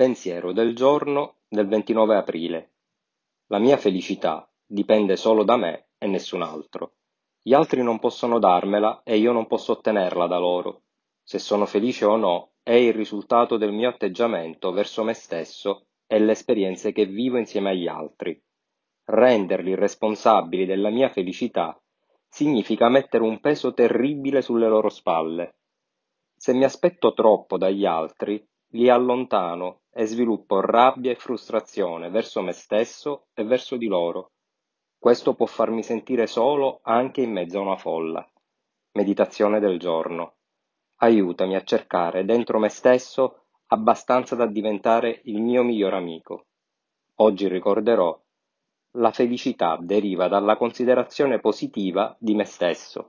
Pensiero del giorno del 29 aprile. La mia felicità dipende solo da me e nessun altro. Gli altri non possono darmela e io non posso ottenerla da loro. Se sono felice o no è il risultato del mio atteggiamento verso me stesso e le esperienze che vivo insieme agli altri. Renderli responsabili della mia felicità significa mettere un peso terribile sulle loro spalle. Se mi aspetto troppo dagli altri, li allontano e sviluppo rabbia e frustrazione verso me stesso e verso di loro. Questo può farmi sentire solo anche in mezzo a una folla. Meditazione del giorno. Aiutami a cercare dentro me stesso abbastanza da diventare il mio miglior amico. Oggi ricorderò la felicità deriva dalla considerazione positiva di me stesso.